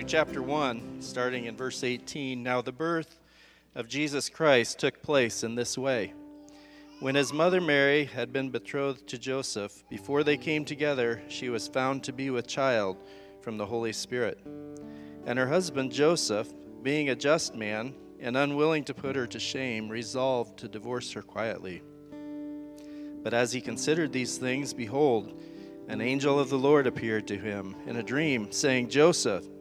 Matthew chapter 1, starting in verse 18. Now, the birth of Jesus Christ took place in this way. When his mother Mary had been betrothed to Joseph, before they came together, she was found to be with child from the Holy Spirit. And her husband Joseph, being a just man and unwilling to put her to shame, resolved to divorce her quietly. But as he considered these things, behold, an angel of the Lord appeared to him in a dream, saying, Joseph,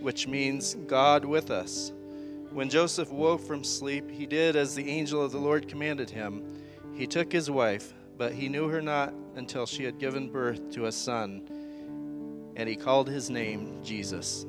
which means God with us. When Joseph woke from sleep, he did as the angel of the Lord commanded him. He took his wife, but he knew her not until she had given birth to a son, and he called his name Jesus.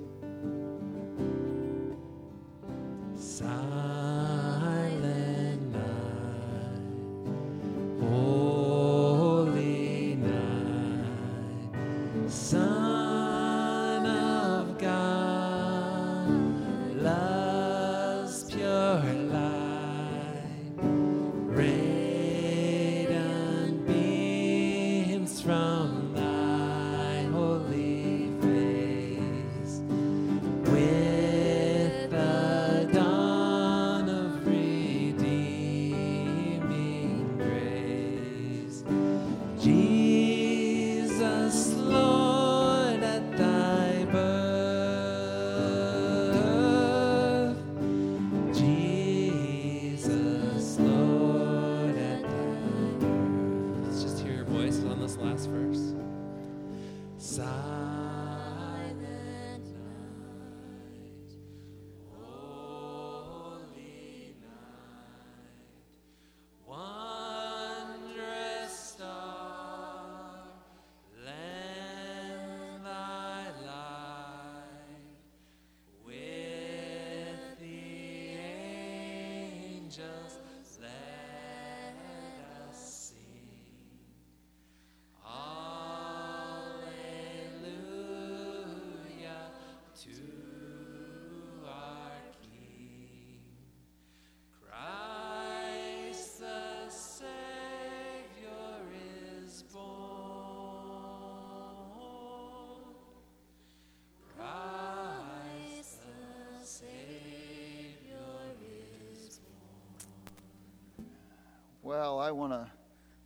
I want to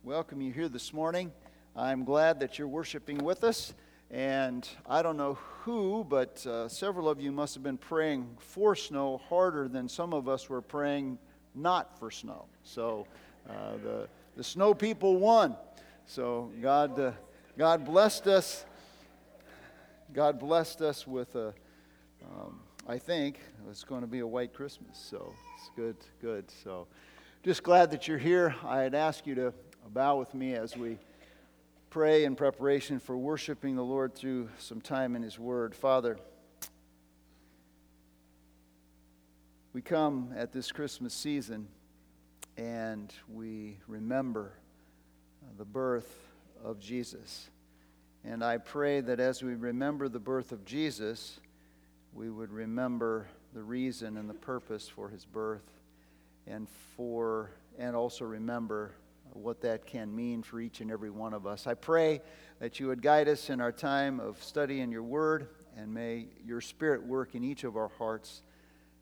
welcome you here this morning. I'm glad that you're worshiping with us. And I don't know who, but uh, several of you must have been praying for snow harder than some of us were praying not for snow. So uh, the, the snow people won. So God, uh, God blessed us. God blessed us with a, um, I think it's going to be a white Christmas. So it's good, good. So just glad that you're here. I'd ask you to bow with me as we pray in preparation for worshiping the Lord through some time in His Word. Father, we come at this Christmas season and we remember the birth of Jesus. And I pray that as we remember the birth of Jesus, we would remember the reason and the purpose for his birth and for and also remember what that can mean for each and every one of us. I pray that you would guide us in our time of study in your word and may your spirit work in each of our hearts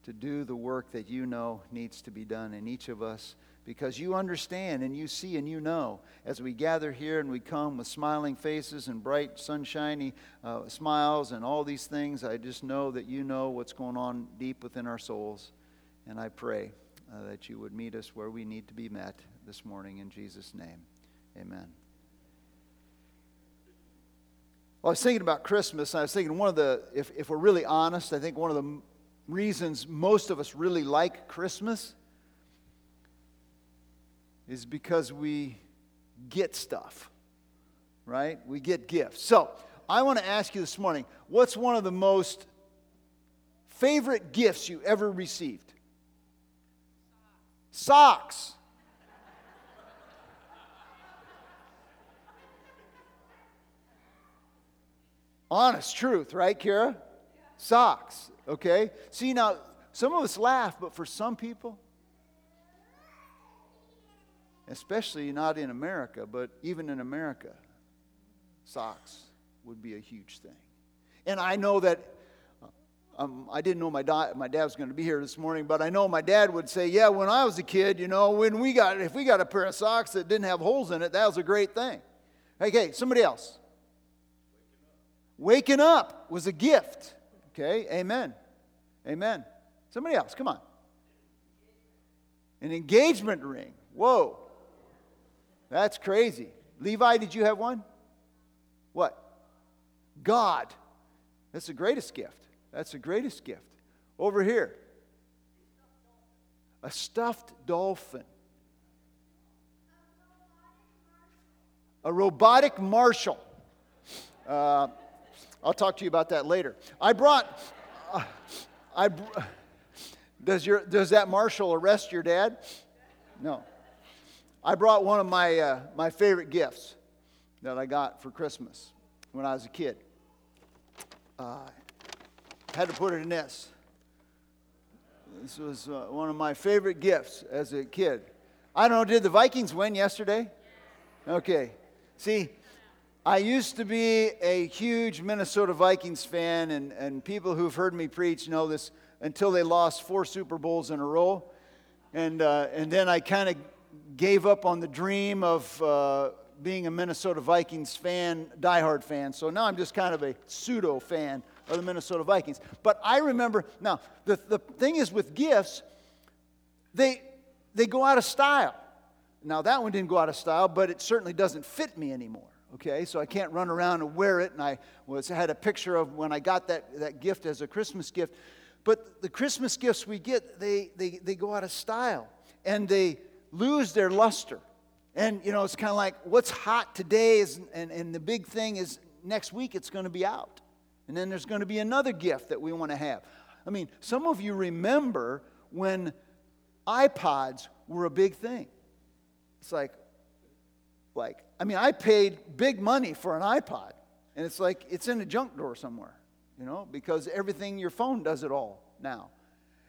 to do the work that you know needs to be done in each of us because you understand and you see and you know as we gather here and we come with smiling faces and bright sunshiny uh, smiles and all these things i just know that you know what's going on deep within our souls and i pray uh, that you would meet us where we need to be met this morning in Jesus' name. Amen. Well, I was thinking about Christmas, and I was thinking one of the, if, if we're really honest, I think one of the reasons most of us really like Christmas is because we get stuff, right? We get gifts. So, I want to ask you this morning what's one of the most favorite gifts you ever received? Socks. Honest truth, right, Kara? Socks, okay? See, now, some of us laugh, but for some people, especially not in America, but even in America, socks would be a huge thing. And I know that um, I didn't know my, da- my dad was going to be here this morning, but I know my dad would say, "Yeah, when I was a kid, you know, when we got if we got a pair of socks that didn't have holes in it, that was a great thing." Okay, somebody else. Waking up was a gift. Okay, amen. Amen. Somebody else, come on. An engagement ring. Whoa. That's crazy. Levi, did you have one? What? God. That's the greatest gift. That's the greatest gift. Over here. A stuffed dolphin. A robotic marshal. Uh, I'll talk to you about that later. I brought, uh, I, does, your, does that marshal arrest your dad? No. I brought one of my, uh, my favorite gifts that I got for Christmas when I was a kid. Uh, had to put it in this. This was uh, one of my favorite gifts as a kid. I don't know, did the Vikings win yesterday? Okay. See, I used to be a huge Minnesota Vikings fan, and, and people who've heard me preach know this until they lost four Super Bowls in a row. And, uh, and then I kind of gave up on the dream of uh, being a Minnesota Vikings fan, diehard fan. So now I'm just kind of a pseudo fan of the Minnesota Vikings. But I remember, now, the, the thing is with gifts, they, they go out of style. Now, that one didn't go out of style, but it certainly doesn't fit me anymore okay? So I can't run around and wear it. And I was, had a picture of when I got that, that gift as a Christmas gift. But the Christmas gifts we get, they, they, they go out of style and they lose their luster. And, you know, it's kind of like what's hot today is, and, and the big thing is next week it's going to be out. And then there's going to be another gift that we want to have. I mean, some of you remember when iPods were a big thing. It's like, like, I mean, I paid big money for an iPod, and it's like it's in a junk drawer somewhere, you know, because everything your phone does it all now.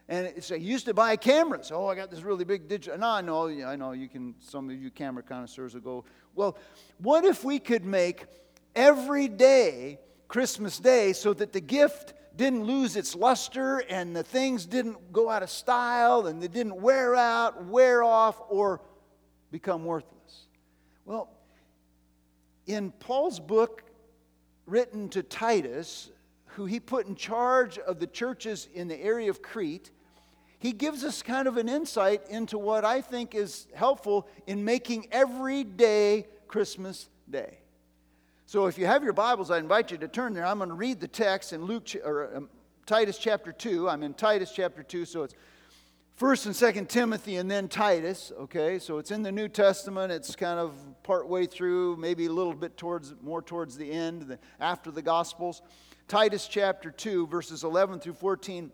And it's I used to buy cameras. Oh, I got this really big digital. No, I know, I know. You can. Some of you camera connoisseurs will go. Well, what if we could make every day Christmas Day so that the gift didn't lose its luster and the things didn't go out of style and they didn't wear out, wear off, or become worthless? Well, in Paul's book written to Titus, who he put in charge of the churches in the area of Crete, he gives us kind of an insight into what I think is helpful in making every day Christmas Day. So if you have your Bibles, I invite you to turn there. I'm going to read the text in Luke or um, Titus chapter 2. I'm in Titus chapter 2, so it's First and Second Timothy, and then Titus. Okay, so it's in the New Testament. It's kind of part way through, maybe a little bit towards more towards the end, the, after the Gospels. Titus chapter two, verses 11 through 14.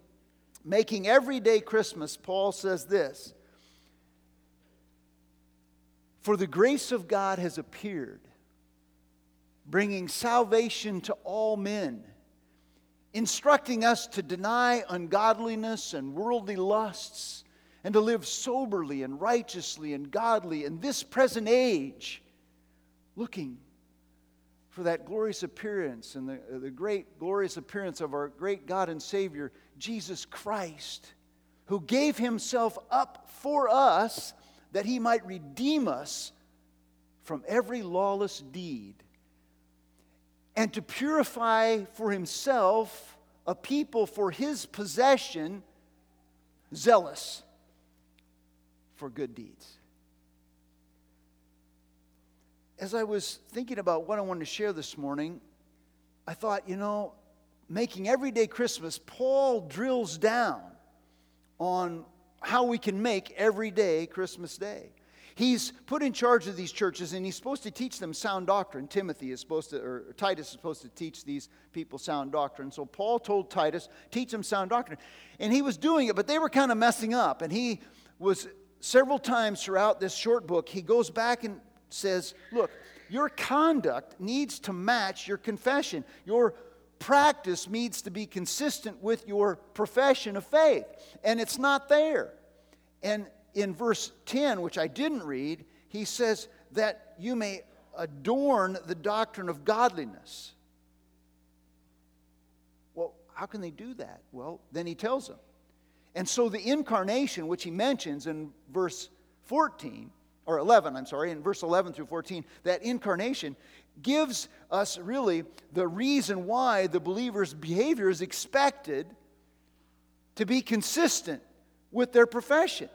Making everyday Christmas, Paul says this: For the grace of God has appeared, bringing salvation to all men instructing us to deny ungodliness and worldly lusts and to live soberly and righteously and godly in this present age, looking for that glorious appearance and the, the great glorious appearance of our great God and Savior, Jesus Christ, who gave himself up for us that he might redeem us from every lawless deed and to purify for himself a people for his possession, zealous for good deeds. As I was thinking about what I wanted to share this morning, I thought, you know, making everyday Christmas, Paul drills down on how we can make everyday Christmas Day. He's put in charge of these churches and he's supposed to teach them sound doctrine. Timothy is supposed to, or Titus is supposed to teach these people sound doctrine. So Paul told Titus, teach them sound doctrine. And he was doing it, but they were kind of messing up. And he was several times throughout this short book, he goes back and says, Look, your conduct needs to match your confession. Your practice needs to be consistent with your profession of faith. And it's not there. And in verse 10, which I didn't read, he says that you may adorn the doctrine of godliness. Well, how can they do that? Well, then he tells them. And so the incarnation, which he mentions in verse 14, or 11, I'm sorry, in verse 11 through 14, that incarnation gives us really the reason why the believer's behavior is expected to be consistent with their profession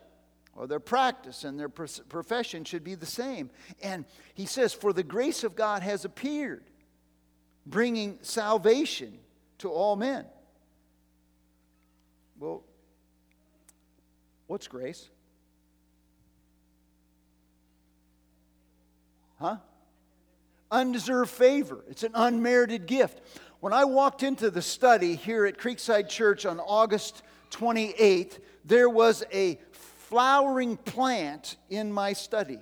or their practice and their profession should be the same. And he says, For the grace of God has appeared, bringing salvation to all men. Well, what's grace? Huh? Undeserved favor. It's an unmerited gift. When I walked into the study here at Creekside Church on August 28th, there was a flowering plant in my study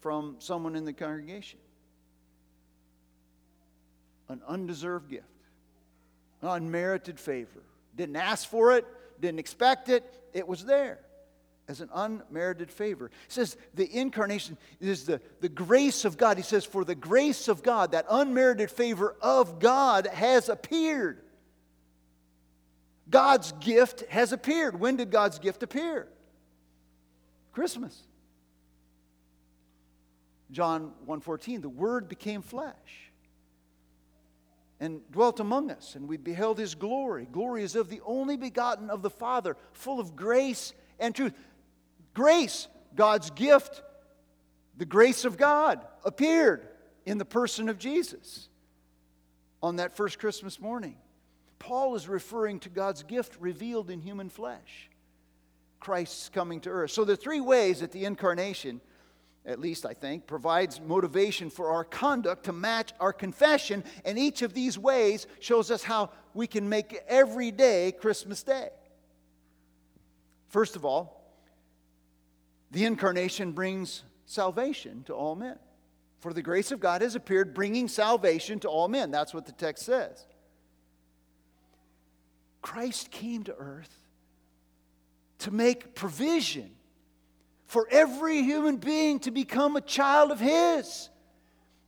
from someone in the congregation. An undeserved gift, an unmerited favor. Didn't ask for it, didn't expect it, it was there as an unmerited favor. He says the incarnation is the, the grace of God. He says, For the grace of God, that unmerited favor of God has appeared. God's gift has appeared. When did God's gift appear? Christmas. John 1:14, the word became flesh and dwelt among us, and we beheld his glory. Glory is of the only begotten of the Father, full of grace and truth. Grace, God's gift, the grace of God appeared in the person of Jesus on that first Christmas morning. Paul is referring to God's gift revealed in human flesh. Christ's coming to earth. So, the three ways that the incarnation, at least I think, provides motivation for our conduct to match our confession, and each of these ways shows us how we can make every day Christmas Day. First of all, the incarnation brings salvation to all men. For the grace of God has appeared, bringing salvation to all men. That's what the text says. Christ came to earth to make provision for every human being to become a child of His.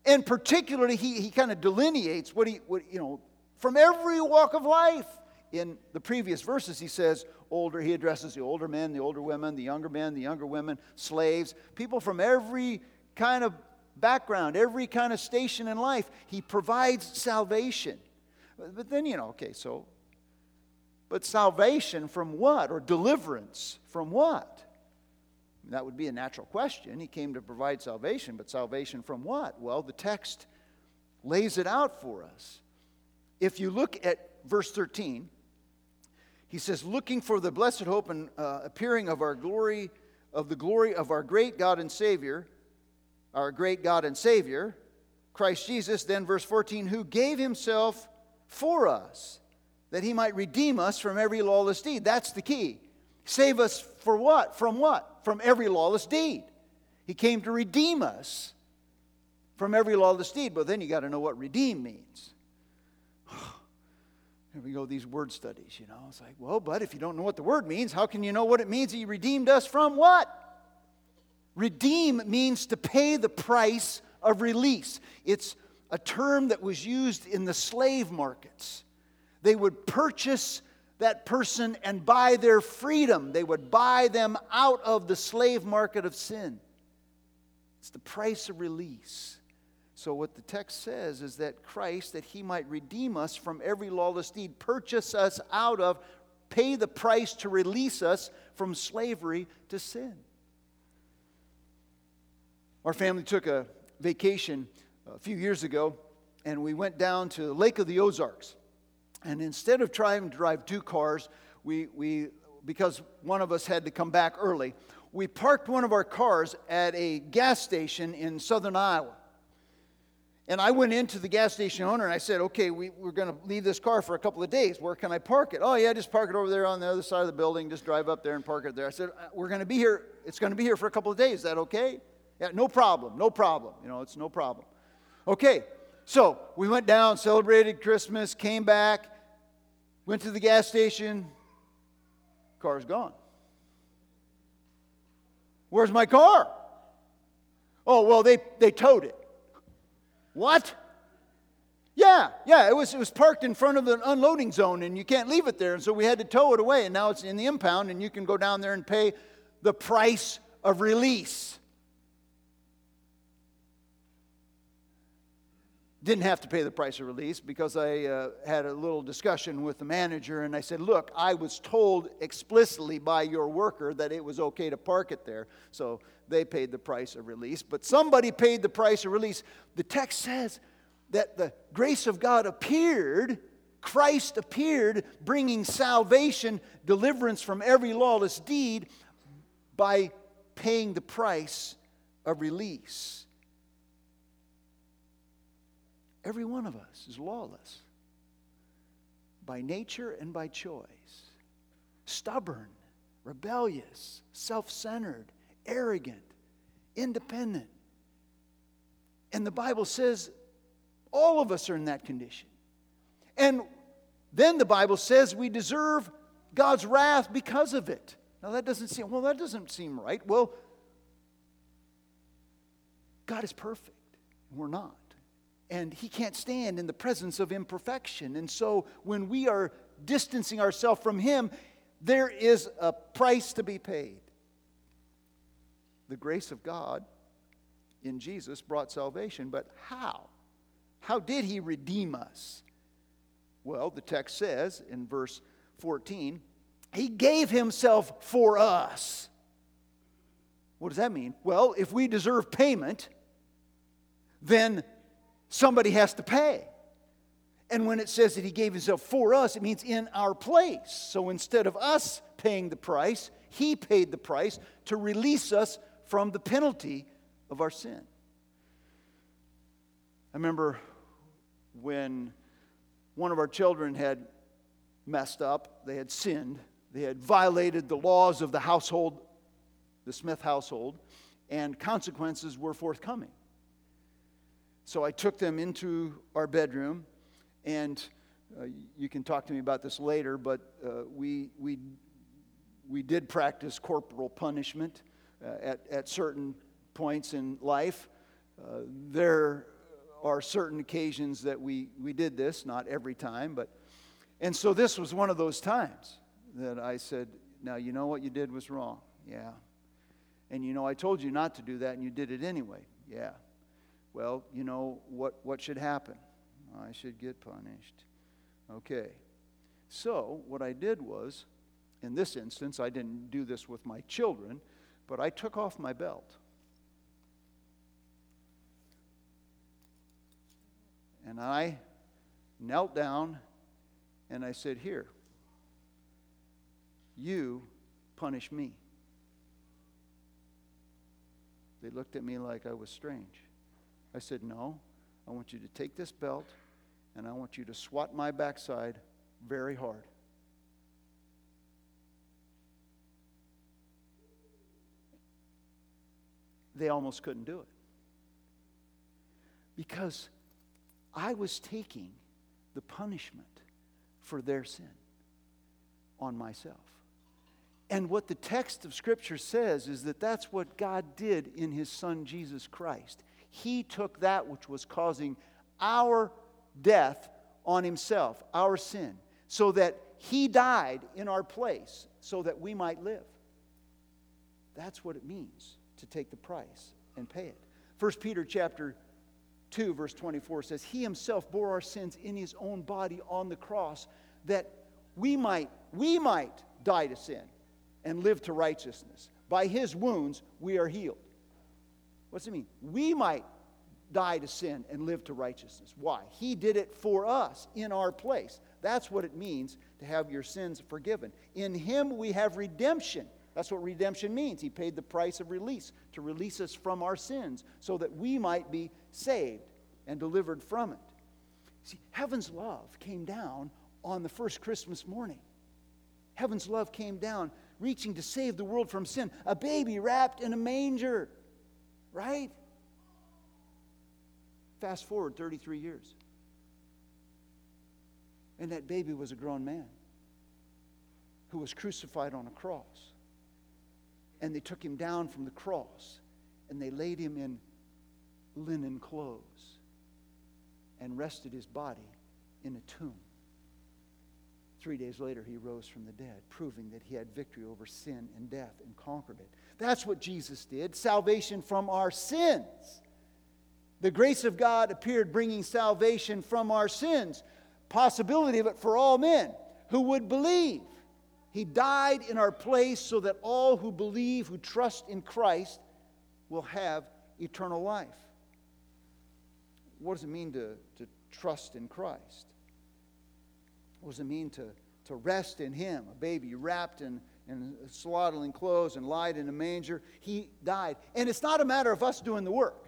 And particularly, he, he kind of delineates what he, what, you know, from every walk of life. In the previous verses, he says, older, he addresses the older men, the older women, the younger men, the younger women, slaves, people from every kind of background, every kind of station in life. He provides salvation. But then, you know, okay, so, but salvation from what? Or deliverance from what? That would be a natural question. He came to provide salvation, but salvation from what? Well, the text lays it out for us. If you look at verse 13, he says, looking for the blessed hope and uh, appearing of our glory, of the glory of our great God and Savior, our great God and Savior, Christ Jesus, then verse 14, who gave himself for us that he might redeem us from every lawless deed. That's the key. Save us for what? From what? From every lawless deed. He came to redeem us from every lawless deed. But then you got to know what redeem means. Here we go, these word studies, you know. It's like, well, but if you don't know what the word means, how can you know what it means? He redeemed us from what? Redeem means to pay the price of release. It's a term that was used in the slave markets. They would purchase that person and buy their freedom, they would buy them out of the slave market of sin. It's the price of release. So, what the text says is that Christ, that he might redeem us from every lawless deed, purchase us out of, pay the price to release us from slavery to sin. Our family took a vacation a few years ago, and we went down to Lake of the Ozarks. And instead of trying to drive two cars, we, we because one of us had to come back early, we parked one of our cars at a gas station in southern Iowa. And I went into the gas station owner and I said, okay, we, we're going to leave this car for a couple of days. Where can I park it? Oh, yeah, just park it over there on the other side of the building. Just drive up there and park it there. I said, uh, we're going to be here. It's going to be here for a couple of days. Is that okay? Yeah, no problem. No problem. You know, it's no problem. Okay, so we went down, celebrated Christmas, came back, went to the gas station. Car's gone. Where's my car? Oh, well, they, they towed it. What? Yeah, yeah, it was, it was parked in front of an unloading zone and you can't leave it there. And so we had to tow it away. And now it's in the impound and you can go down there and pay the price of release. Didn't have to pay the price of release because I uh, had a little discussion with the manager and I said, Look, I was told explicitly by your worker that it was okay to park it there. So they paid the price of release. But somebody paid the price of release. The text says that the grace of God appeared, Christ appeared, bringing salvation, deliverance from every lawless deed by paying the price of release. Every one of us is lawless by nature and by choice, stubborn, rebellious, self centered, arrogant, independent. And the Bible says all of us are in that condition. And then the Bible says we deserve God's wrath because of it. Now that doesn't seem, well, that doesn't seem right. Well, God is perfect. We're not. And He can't stand in the presence of imperfection. And so when we are distancing ourselves from Him, there is a price to be paid the grace of God in Jesus brought salvation, but how? How did he redeem us? Well, the text says in verse 14, he gave himself for us. What does that mean? Well, if we deserve payment, then somebody has to pay. And when it says that he gave himself for us, it means in our place. So instead of us paying the price, he paid the price to release us from the penalty of our sin. I remember when one of our children had messed up, they had sinned, they had violated the laws of the household, the Smith household, and consequences were forthcoming. So I took them into our bedroom, and uh, you can talk to me about this later, but uh, we, we, we did practice corporal punishment uh, at, at certain points in life. Uh, there are certain occasions that we, we did this, not every time, but, and so this was one of those times that I said, Now, you know what you did was wrong. Yeah. And you know, I told you not to do that, and you did it anyway. Yeah. Well, you know what, what should happen? I should get punished. Okay. So, what I did was, in this instance, I didn't do this with my children, but I took off my belt. And I knelt down and I said, Here, you punish me. They looked at me like I was strange. I said, No, I want you to take this belt and I want you to swat my backside very hard. they almost couldn't do it. Because I was taking the punishment for their sin on myself. And what the text of Scripture says is that that's what God did in His Son Jesus Christ. He took that which was causing our death on Himself, our sin, so that He died in our place so that we might live. That's what it means to take the price and pay it. 1 Peter chapter 2 verse 24 says he himself bore our sins in his own body on the cross that we might we might die to sin and live to righteousness. By his wounds we are healed. What's it mean? We might die to sin and live to righteousness. Why? He did it for us in our place. That's what it means to have your sins forgiven. In him we have redemption That's what redemption means. He paid the price of release to release us from our sins so that we might be saved and delivered from it. See, heaven's love came down on the first Christmas morning. Heaven's love came down, reaching to save the world from sin. A baby wrapped in a manger, right? Fast forward 33 years. And that baby was a grown man who was crucified on a cross. And they took him down from the cross and they laid him in linen clothes and rested his body in a tomb. Three days later, he rose from the dead, proving that he had victory over sin and death and conquered it. That's what Jesus did salvation from our sins. The grace of God appeared, bringing salvation from our sins. Possibility of it for all men who would believe. He died in our place so that all who believe, who trust in Christ, will have eternal life. What does it mean to, to trust in Christ? What does it mean to, to rest in Him? A baby wrapped in, in swaddling clothes and lied in a manger. He died. And it's not a matter of us doing the work.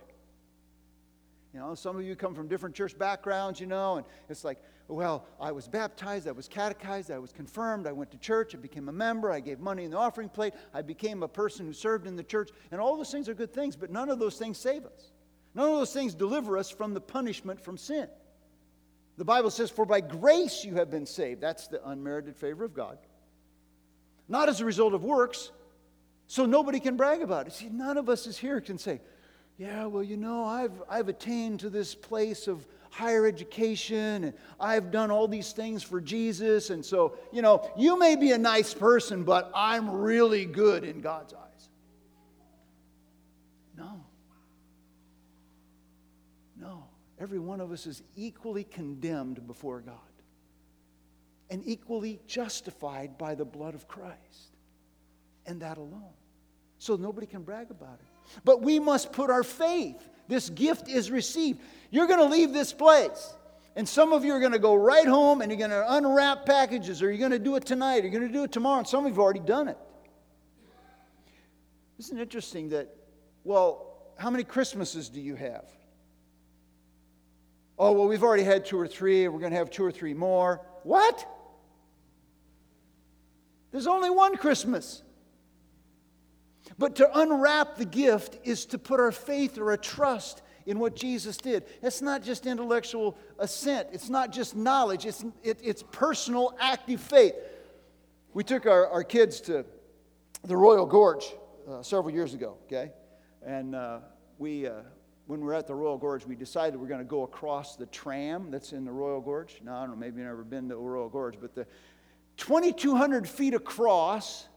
You know, some of you come from different church backgrounds, you know, and it's like, well, I was baptized, I was catechized, I was confirmed, I went to church, I became a member, I gave money in the offering plate, I became a person who served in the church, and all those things are good things, but none of those things save us. None of those things deliver us from the punishment from sin. The Bible says, For by grace you have been saved. That's the unmerited favor of God. Not as a result of works, so nobody can brag about it. See, none of us is here can say, Yeah, well, you know, I've, I've attained to this place of higher education and I've done all these things for Jesus. And so, you know, you may be a nice person, but I'm really good in God's eyes. No. No. Every one of us is equally condemned before God and equally justified by the blood of Christ and that alone. So nobody can brag about it. But we must put our faith. This gift is received. You're going to leave this place. And some of you are going to go right home and you're going to unwrap packages, or you're going to do it tonight, or you're going to do it tomorrow, and some of you have already done it. Isn't it interesting that, well, how many Christmases do you have? Oh, well, we've already had two or three, we're going to have two or three more. What? There's only one Christmas. But to unwrap the gift is to put our faith or a trust in what Jesus did. It's not just intellectual assent, it's not just knowledge, it's, it, it's personal, active faith. We took our, our kids to the Royal Gorge uh, several years ago, okay? And uh, we, uh, when we were at the Royal Gorge, we decided we are going to go across the tram that's in the Royal Gorge. Now, I don't know, maybe you've never been to the Royal Gorge, but the 2,200 feet across,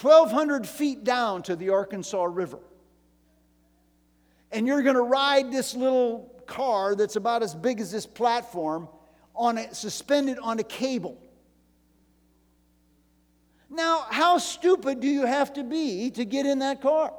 1,200 feet down to the Arkansas River. And you're going to ride this little car that's about as big as this platform on suspended on a cable. Now, how stupid do you have to be to get in that car?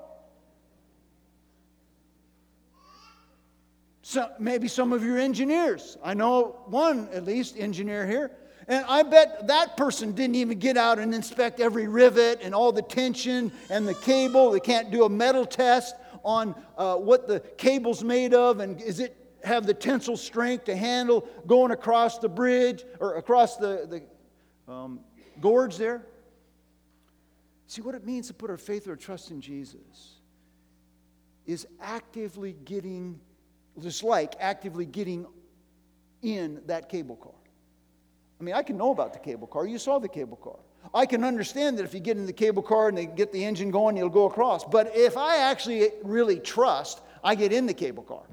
So maybe some of your engineers. I know one, at least, engineer here. And I bet that person didn't even get out and inspect every rivet and all the tension and the cable. They can't do a metal test on uh, what the cable's made of and is it have the tensile strength to handle going across the bridge or across the, the um, gorge there. See, what it means to put our faith or trust in Jesus is actively getting just like actively getting in that cable car. I mean, I can know about the cable car. You saw the cable car. I can understand that if you get in the cable car and they get the engine going, you'll go across. But if I actually really trust, I get in the cable car.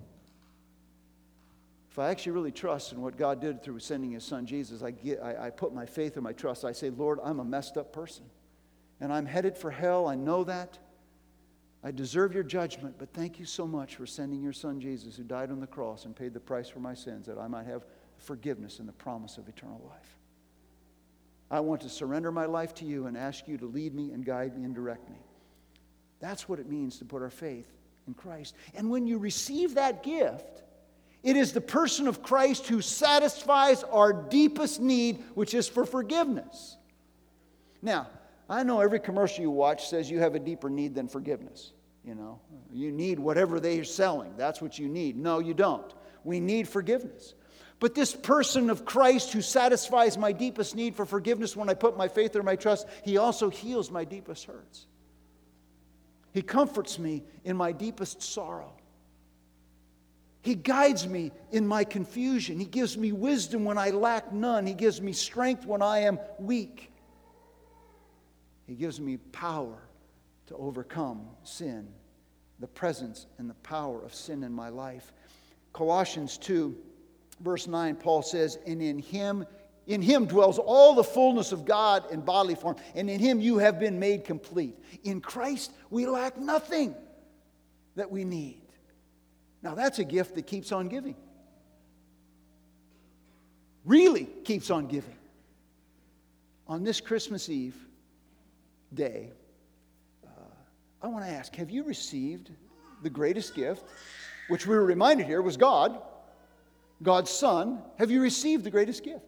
If I actually really trust in what God did through sending His Son Jesus, I, get, I, I put my faith and my trust. I say, Lord, I'm a messed up person. And I'm headed for hell. I know that. I deserve your judgment, but thank you so much for sending your son Jesus, who died on the cross and paid the price for my sins, that I might have forgiveness and the promise of eternal life. I want to surrender my life to you and ask you to lead me and guide me and direct me. That's what it means to put our faith in Christ. And when you receive that gift, it is the person of Christ who satisfies our deepest need, which is for forgiveness. Now, I know every commercial you watch says you have a deeper need than forgiveness. You know, you need whatever they are selling. That's what you need. No, you don't. We need forgiveness. But this person of Christ who satisfies my deepest need for forgiveness when I put my faith or my trust, he also heals my deepest hurts. He comforts me in my deepest sorrow. He guides me in my confusion. He gives me wisdom when I lack none. He gives me strength when I am weak. He gives me power to overcome sin, the presence and the power of sin in my life. Colossians 2 verse 9, Paul says, And in him, in him dwells all the fullness of God in bodily form, and in him you have been made complete. In Christ, we lack nothing that we need. Now, that's a gift that keeps on giving. Really keeps on giving. On this Christmas Eve day, I want to ask have you received the greatest gift, which we were reminded here was God? God's Son, have you received the greatest gift?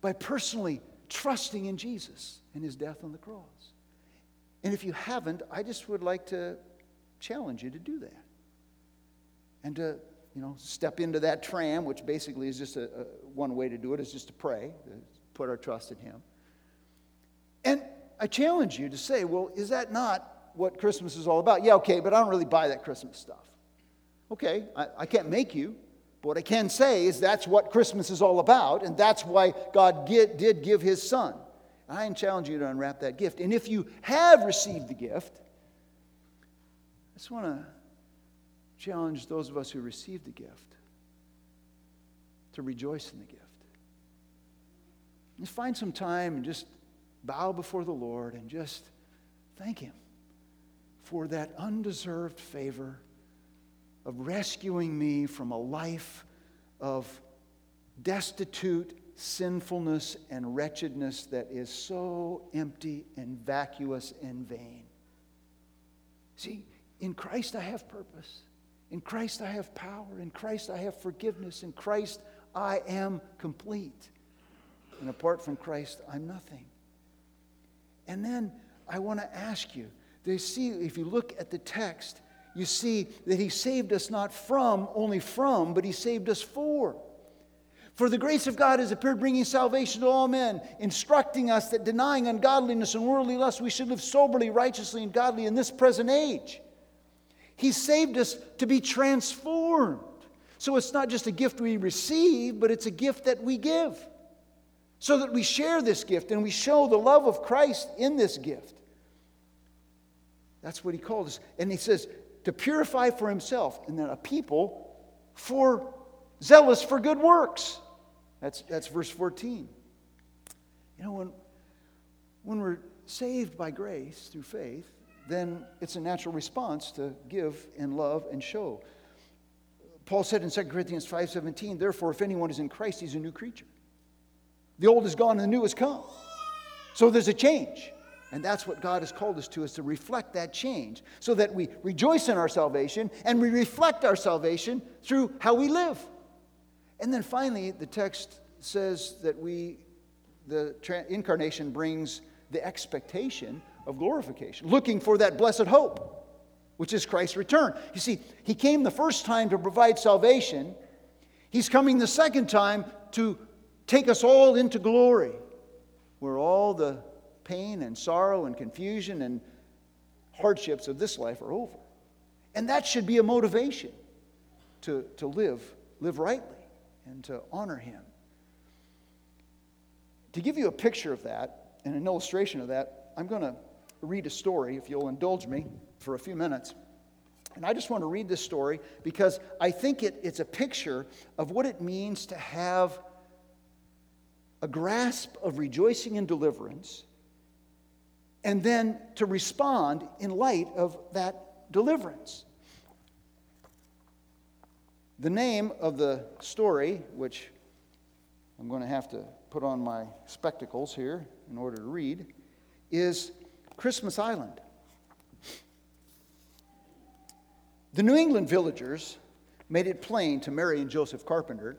By personally trusting in Jesus and his death on the cross. And if you haven't, I just would like to challenge you to do that. And to, you know, step into that tram, which basically is just a, a one way to do it, is just to pray, put our trust in him. And I challenge you to say, well, is that not what Christmas is all about? Yeah, okay, but I don't really buy that Christmas stuff. Okay, I, I can't make you. But what I can say is that's what Christmas is all about, and that's why God get, did give his son. I challenge you to unwrap that gift. And if you have received the gift, I just want to challenge those of us who received the gift to rejoice in the gift. Just find some time and just bow before the Lord and just thank Him for that undeserved favor of rescuing me from a life of destitute sinfulness and wretchedness that is so empty and vacuous and vain. See, in Christ I have purpose. In Christ I have power. In Christ I have forgiveness. In Christ I am complete. And apart from Christ, I'm nothing. And then I want to ask you, they see, if you look at the text, you see that He saved us not from, only from, but He saved us for. For the grace of God has appeared, bringing salvation to all men, instructing us that denying ungodliness and worldly lust, we should live soberly, righteously, and godly in this present age. He saved us to be transformed. So it's not just a gift we receive, but it's a gift that we give. So that we share this gift and we show the love of Christ in this gift. That's what he called us. And he says, to purify for himself, and then a people for zealous for good works. That's, that's verse 14. You know, when, when we're saved by grace through faith, then it's a natural response to give and love and show. Paul said in 2 Corinthians 5:17, therefore, if anyone is in Christ, he's a new creature. The old is gone and the new has come. So there's a change. And that's what God has called us to, is to reflect that change so that we rejoice in our salvation and we reflect our salvation through how we live. And then finally, the text says that we, the incarnation brings the expectation of glorification, looking for that blessed hope, which is Christ's return. You see, He came the first time to provide salvation, He's coming the second time to take us all into glory, where all the pain and sorrow and confusion and hardships of this life are over. And that should be a motivation to, to live, live rightly and to honor Him. To give you a picture of that and an illustration of that, I'm going to read a story, if you'll indulge me for a few minutes. And I just want to read this story because I think it, it's a picture of what it means to have a grasp of rejoicing and deliverance and then to respond in light of that deliverance. The name of the story, which I'm going to have to put on my spectacles here in order to read, is Christmas Island. The New England villagers made it plain to Mary and Joseph Carpenter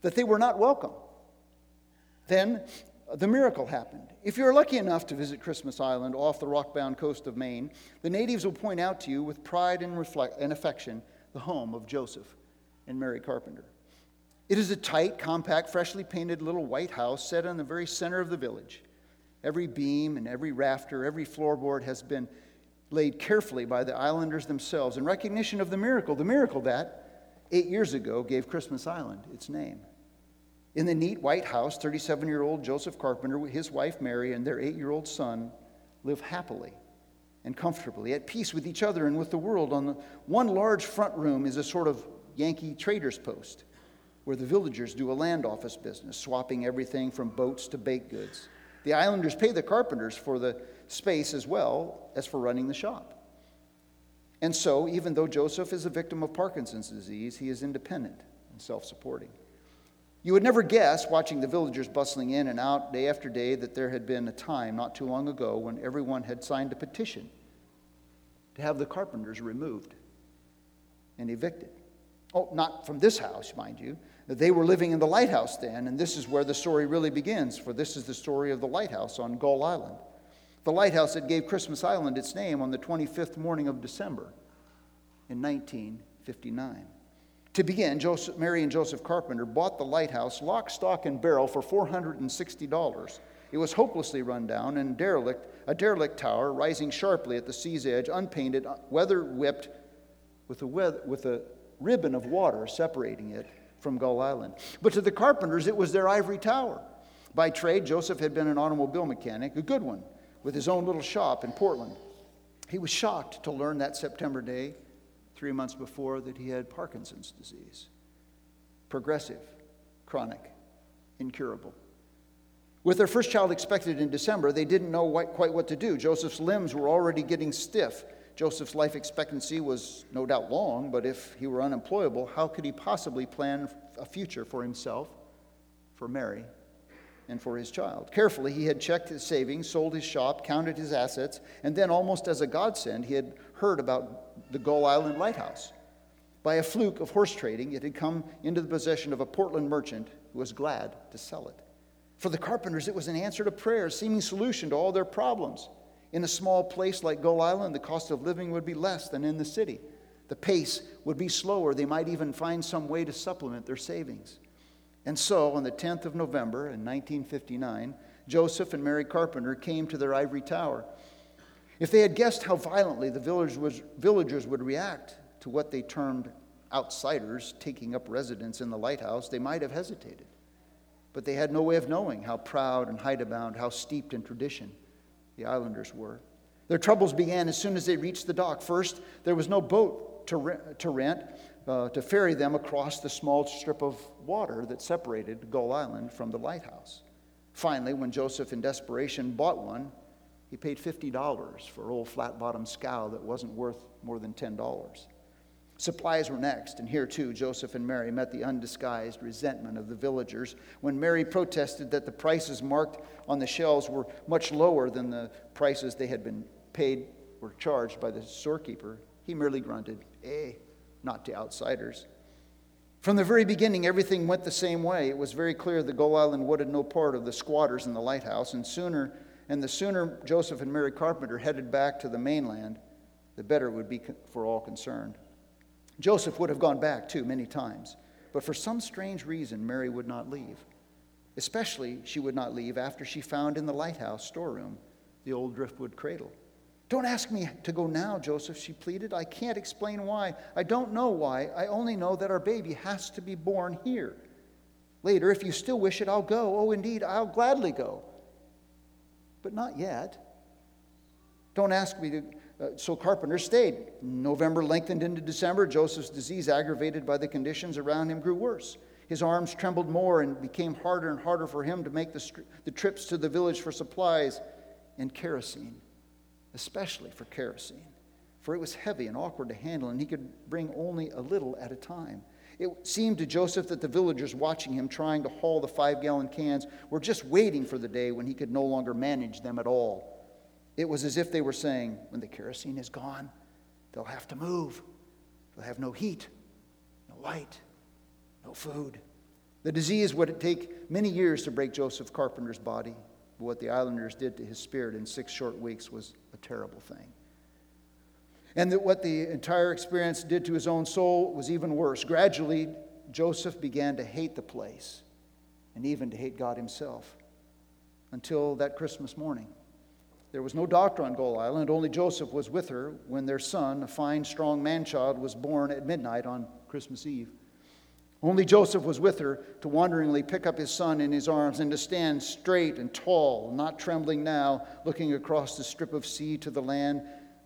that they were not welcome. Then the miracle happened. If you're lucky enough to visit Christmas Island off the rockbound coast of Maine, the natives will point out to you with pride and, reflect, and affection the home of Joseph and Mary Carpenter. It is a tight, compact, freshly painted little white house set in the very center of the village. Every beam and every rafter, every floorboard has been laid carefully by the islanders themselves in recognition of the miracle, the miracle that eight years ago gave Christmas Island its name. In the neat white house, 37 year old Joseph Carpenter, with his wife Mary, and their eight year old son live happily and comfortably, at peace with each other and with the world. On the one large front room is a sort of Yankee trader's post where the villagers do a land office business, swapping everything from boats to baked goods. The islanders pay the carpenters for the space as well as for running the shop. And so, even though Joseph is a victim of Parkinson's disease, he is independent and self supporting. You would never guess, watching the villagers bustling in and out day after day, that there had been a time not too long ago when everyone had signed a petition to have the carpenters removed and evicted. Oh, not from this house, mind you. They were living in the lighthouse then, and this is where the story really begins, for this is the story of the lighthouse on Gull Island. The lighthouse that gave Christmas Island its name on the 25th morning of December in 1959. To begin, Joseph, Mary and Joseph Carpenter bought the lighthouse lock, stock, and barrel for $460. It was hopelessly run down and derelict, a derelict tower rising sharply at the sea's edge, unpainted, weather whipped, with a, weather, with a ribbon of water separating it from Gull Island. But to the carpenters, it was their ivory tower. By trade, Joseph had been an automobile mechanic, a good one, with his own little shop in Portland. He was shocked to learn that September day three months before that he had Parkinson's disease. Progressive, chronic, incurable. With their first child expected in December, they didn't know quite what to do. Joseph's limbs were already getting stiff. Joseph's life expectancy was no doubt long, but if he were unemployable, how could he possibly plan a future for himself, for Mary, and for his child? Carefully, he had checked his savings, sold his shop, counted his assets, and then, almost as a godsend, he had heard about the Gull Island Lighthouse. By a fluke of horse trading, it had come into the possession of a Portland merchant who was glad to sell it. For the carpenters, it was an answer to prayer, a seeming solution to all their problems. In a small place like Gull Island, the cost of living would be less than in the city. The pace would be slower. They might even find some way to supplement their savings. And so, on the 10th of November in 1959, Joseph and Mary Carpenter came to their ivory tower if they had guessed how violently the villagers would react to what they termed outsiders taking up residence in the lighthouse, they might have hesitated. But they had no way of knowing how proud and hidebound, how steeped in tradition the islanders were. Their troubles began as soon as they reached the dock. First, there was no boat to, rent, uh, to ferry them across the small strip of water that separated Gull Island from the lighthouse. Finally, when Joseph, in desperation, bought one, he paid $50 for old flat bottomed scow that wasn't worth more than $10. Supplies were next, and here too Joseph and Mary met the undisguised resentment of the villagers when Mary protested that the prices marked on the shelves were much lower than the prices they had been paid or charged by the storekeeper. He merely grunted, Eh, not to outsiders. From the very beginning, everything went the same way. It was very clear that Gull Island wanted no part of the squatters in the lighthouse, and sooner and the sooner Joseph and Mary Carpenter headed back to the mainland, the better it would be for all concerned. Joseph would have gone back too many times, but for some strange reason, Mary would not leave. Especially, she would not leave after she found in the lighthouse storeroom the old driftwood cradle. Don't ask me to go now, Joseph, she pleaded. I can't explain why. I don't know why. I only know that our baby has to be born here. Later, if you still wish it, I'll go. Oh, indeed, I'll gladly go but not yet. Don't ask me to. Uh, so Carpenter stayed. November lengthened into December. Joseph's disease, aggravated by the conditions around him, grew worse. His arms trembled more and became harder and harder for him to make the, the trips to the village for supplies and kerosene, especially for kerosene, for it was heavy and awkward to handle, and he could bring only a little at a time. It seemed to Joseph that the villagers watching him trying to haul the five gallon cans were just waiting for the day when he could no longer manage them at all. It was as if they were saying, When the kerosene is gone, they'll have to move. They'll have no heat, no light, no food. The disease would take many years to break Joseph Carpenter's body. But what the islanders did to his spirit in six short weeks was a terrible thing. And that what the entire experience did to his own soul was even worse. Gradually, Joseph began to hate the place and even to hate God himself until that Christmas morning. There was no doctor on Gull Island. Only Joseph was with her when their son, a fine, strong man child, was born at midnight on Christmas Eve. Only Joseph was with her to wonderingly pick up his son in his arms and to stand straight and tall, not trembling now, looking across the strip of sea to the land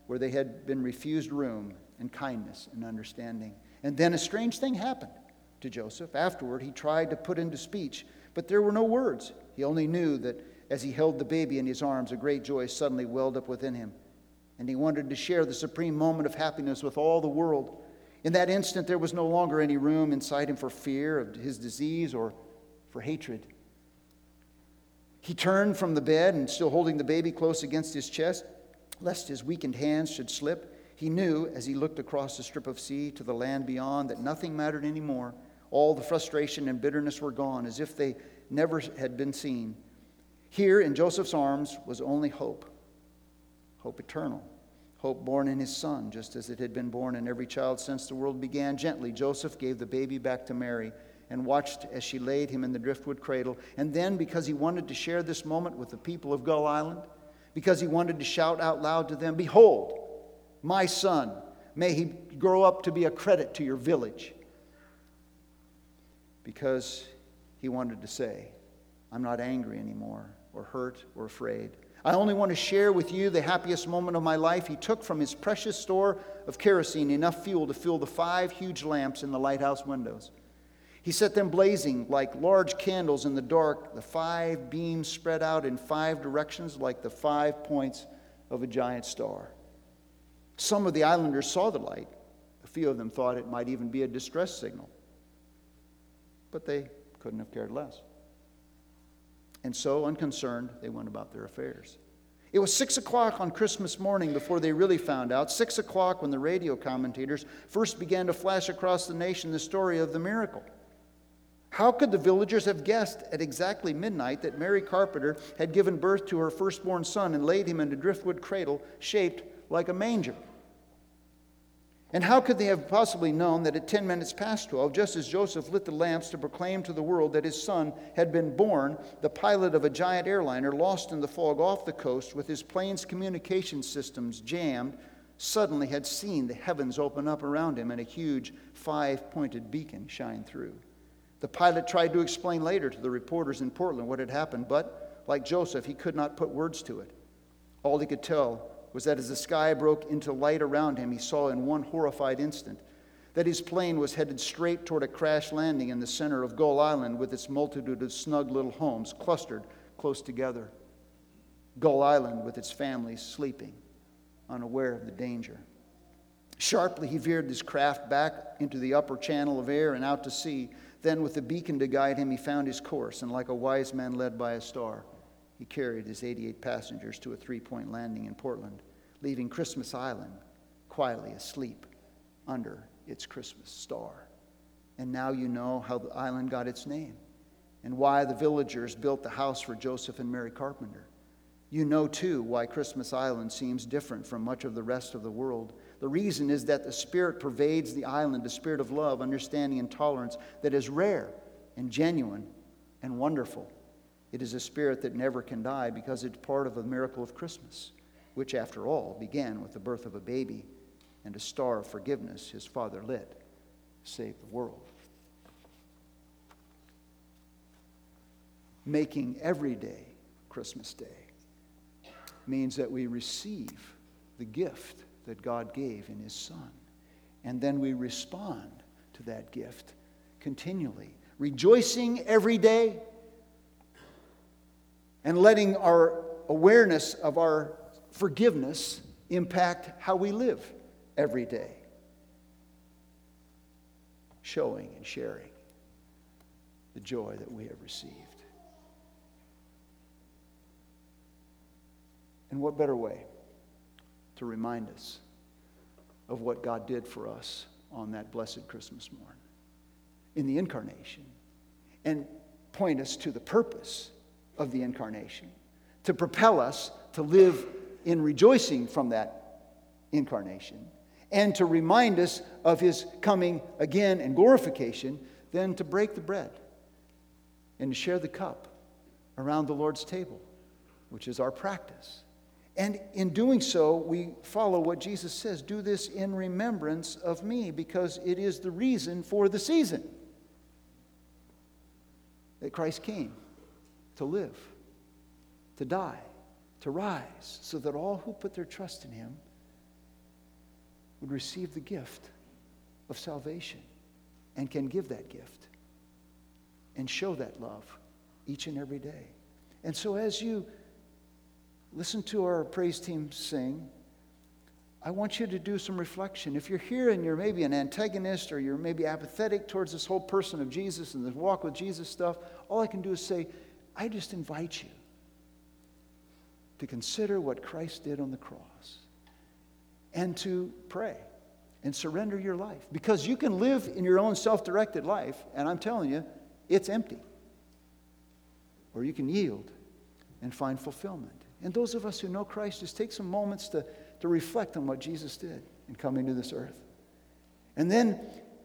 where they had been refused room and kindness and understanding. And then a strange thing happened to Joseph. Afterward, he tried to put into speech, but there were no words. He only knew that as he held the baby in his arms, a great joy suddenly welled up within him. And he wanted to share the supreme moment of happiness with all the world. In that instant, there was no longer any room inside him for fear of his disease or for hatred. He turned from the bed and, still holding the baby close against his chest, lest his weakened hands should slip, he knew as he looked across the strip of sea to the land beyond that nothing mattered anymore. All the frustration and bitterness were gone, as if they never had been seen. Here in Joseph's arms was only hope hope eternal hope born in his son, just as it had been born in every child since the world began. Gently, Joseph gave the baby back to Mary and watched as she laid him in the driftwood cradle. And then, because he wanted to share this moment with the people of Gull Island, because he wanted to shout out loud to them, Behold, my son, may he grow up to be a credit to your village. Because he wanted to say, I'm not angry anymore, or hurt, or afraid. I only want to share with you the happiest moment of my life. He took from his precious store of kerosene enough fuel to fill the five huge lamps in the lighthouse windows. He set them blazing like large candles in the dark, the five beams spread out in five directions like the five points of a giant star. Some of the islanders saw the light. A few of them thought it might even be a distress signal. But they couldn't have cared less. And so, unconcerned, they went about their affairs. It was six o'clock on Christmas morning before they really found out. Six o'clock when the radio commentators first began to flash across the nation the story of the miracle. How could the villagers have guessed at exactly midnight that Mary Carpenter had given birth to her firstborn son and laid him in a driftwood cradle shaped like a manger? And how could they have possibly known that at 10 minutes past 12, just as Joseph lit the lamps to proclaim to the world that his son had been born, the pilot of a giant airliner lost in the fog off the coast with his plane's communication systems jammed, suddenly had seen the heavens open up around him and a huge five pointed beacon shine through? The pilot tried to explain later to the reporters in Portland what had happened, but like Joseph, he could not put words to it. All he could tell was that as the sky broke into light around him, he saw in one horrified instant that his plane was headed straight toward a crash landing in the center of Gull Island with its multitude of snug little homes clustered close together. Gull Island with its families sleeping, unaware of the danger. Sharply, he veered his craft back into the upper channel of air and out to sea. Then, with the beacon to guide him, he found his course, and like a wise man led by a star, he carried his 88 passengers to a three point landing in Portland, leaving Christmas Island quietly asleep under its Christmas star. And now you know how the island got its name and why the villagers built the house for Joseph and Mary Carpenter. You know, too, why Christmas Island seems different from much of the rest of the world. The reason is that the Spirit pervades the island, a spirit of love, understanding, and tolerance that is rare and genuine and wonderful. It is a spirit that never can die because it's part of the miracle of Christmas, which, after all, began with the birth of a baby and a star of forgiveness his father lit saved the world. Making every day Christmas Day means that we receive the gift that God gave in His Son. And then we respond to that gift continually, rejoicing every day and letting our awareness of our forgiveness impact how we live every day. Showing and sharing the joy that we have received. And what better way to remind us of what God did for us on that blessed Christmas morn in the incarnation and point us to the purpose of the incarnation to propel us to live in rejoicing from that incarnation and to remind us of his coming again and glorification than to break the bread and to share the cup around the Lord's table, which is our practice. And in doing so, we follow what Jesus says do this in remembrance of me, because it is the reason for the season that Christ came to live, to die, to rise, so that all who put their trust in him would receive the gift of salvation and can give that gift and show that love each and every day. And so, as you listen to our praise team sing, I want you to do some reflection. If you're here and you're maybe an antagonist or you're maybe apathetic towards this whole person of Jesus and the walk with Jesus stuff, all I can do is say, I just invite you to consider what Christ did on the cross and to pray and surrender your life. Because you can live in your own self directed life, and I'm telling you, it's empty. Or you can yield and find fulfillment. And those of us who know Christ, just take some moments to, to reflect on what Jesus did in coming to this earth. And then,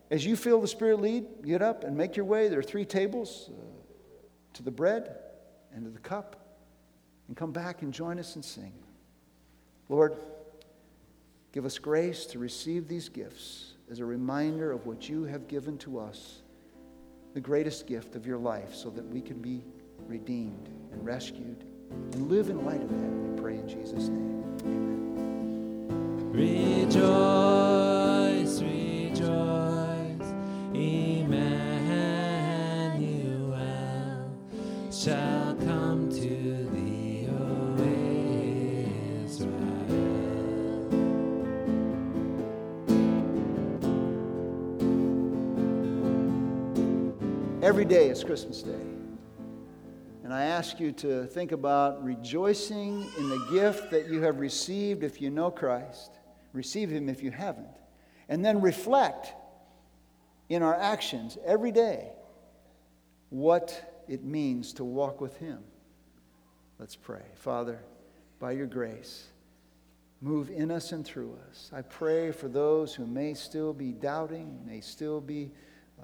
as you feel the Spirit lead, get up and make your way. There are three tables uh, to the bread and to the cup. And come back and join us and sing. Lord, give us grace to receive these gifts as a reminder of what you have given to us, the greatest gift of your life, so that we can be redeemed and rescued and live in light of that. We pray in Jesus' name. Amen. Rejoice, rejoice, Emmanuel shall Every day is Christmas Day. And I ask you to think about rejoicing in the gift that you have received if you know Christ. Receive Him if you haven't. And then reflect in our actions every day what it means to walk with Him. Let's pray. Father, by your grace, move in us and through us. I pray for those who may still be doubting, may still be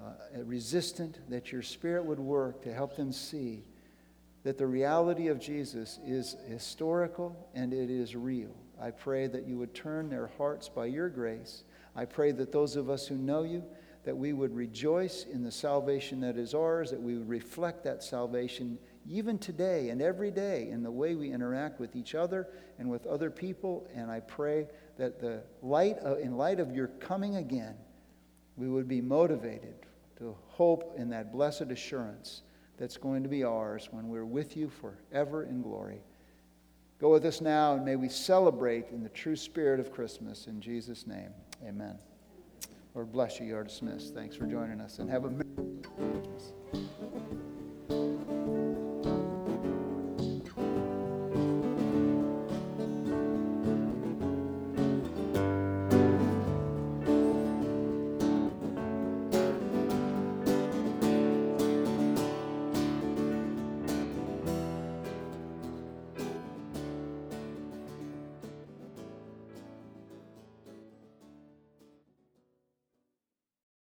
uh, resistant, that your Spirit would work to help them see that the reality of Jesus is historical and it is real. I pray that you would turn their hearts by your grace. I pray that those of us who know you, that we would rejoice in the salvation that is ours, that we would reflect that salvation even today and every day in the way we interact with each other and with other people. And I pray that the light of, in light of your coming again, we would be motivated to hope in that blessed assurance that's going to be ours when we're with you forever in glory. Go with us now, and may we celebrate in the true spirit of Christmas. In Jesus' name, amen. Lord bless you. You are dismissed. Thanks for joining us, and have a